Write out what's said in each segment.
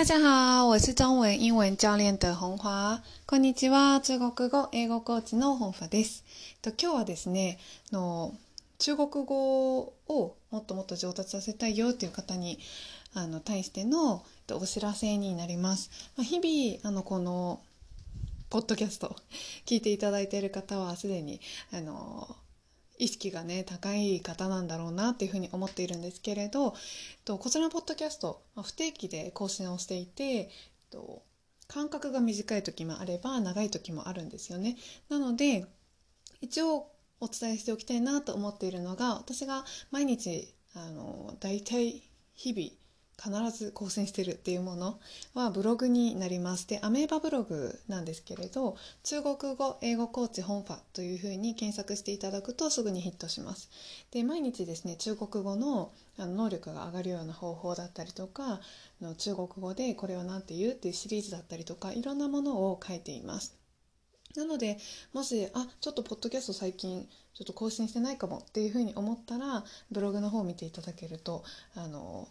大家好，我是中文英文教練的本華。こんにちは、中国語英語コーチの本華です。と今日はですね、の中国語をもっともっと上達させたいよという方にあの対してのお知らせになります。まあ、日々あのこのポッドキャスト聞いていただいている方はすでにあの意識がね高い方なんだろうなっていうふうに思っているんですけれどとこちらのポッドキャスト不定期で更新をしていてと間隔が短い時もあれば長い時もあるんですよね。なので一応お伝えしておきたいなと思っているのが私が毎日あの大体日々必ず更新してるっていうものはブログになります。で、アメーバブログなんですけれど、中国語、英語コーチ本ファというふうに検索していただくとすぐにヒットします。で、毎日ですね、中国語の能力が上がるような方法だったりとか、中国語でこれは何て言うっていうシリーズだったりとか、いろんなものを書いています。なのでもしあちょっとポッドキャスト最近ちょっと更新してないかもっていうふうに思ったらブログの方を見ていただけるとあの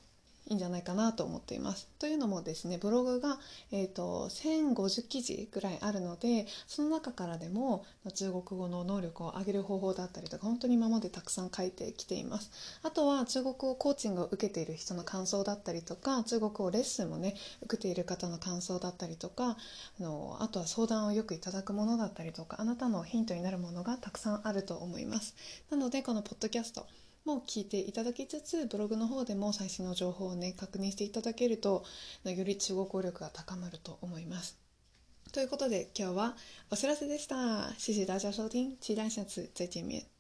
いいんじゃないかなと思っています。というのもですねブログが、えーと、1050記事ぐらいあるのでその中からでも中国語の能力を上げる方法だったりとか本当に今までたくさん書いてきています。あとは中国語コーチングを受けている人の感想だったりとか中国語レッスンもね受けている方の感想だったりとかあのあとは相談をよくいただくものだったりとかあなたのヒントになるものがたくさんあると思います。なのでこのポッドキャストも聞いていただきつつブログの方でも最新の情報をね確認していただけるとより中国語力が高まると思います。ということで今日はお知らせでした。谢谢大家收听，期待下次再见面。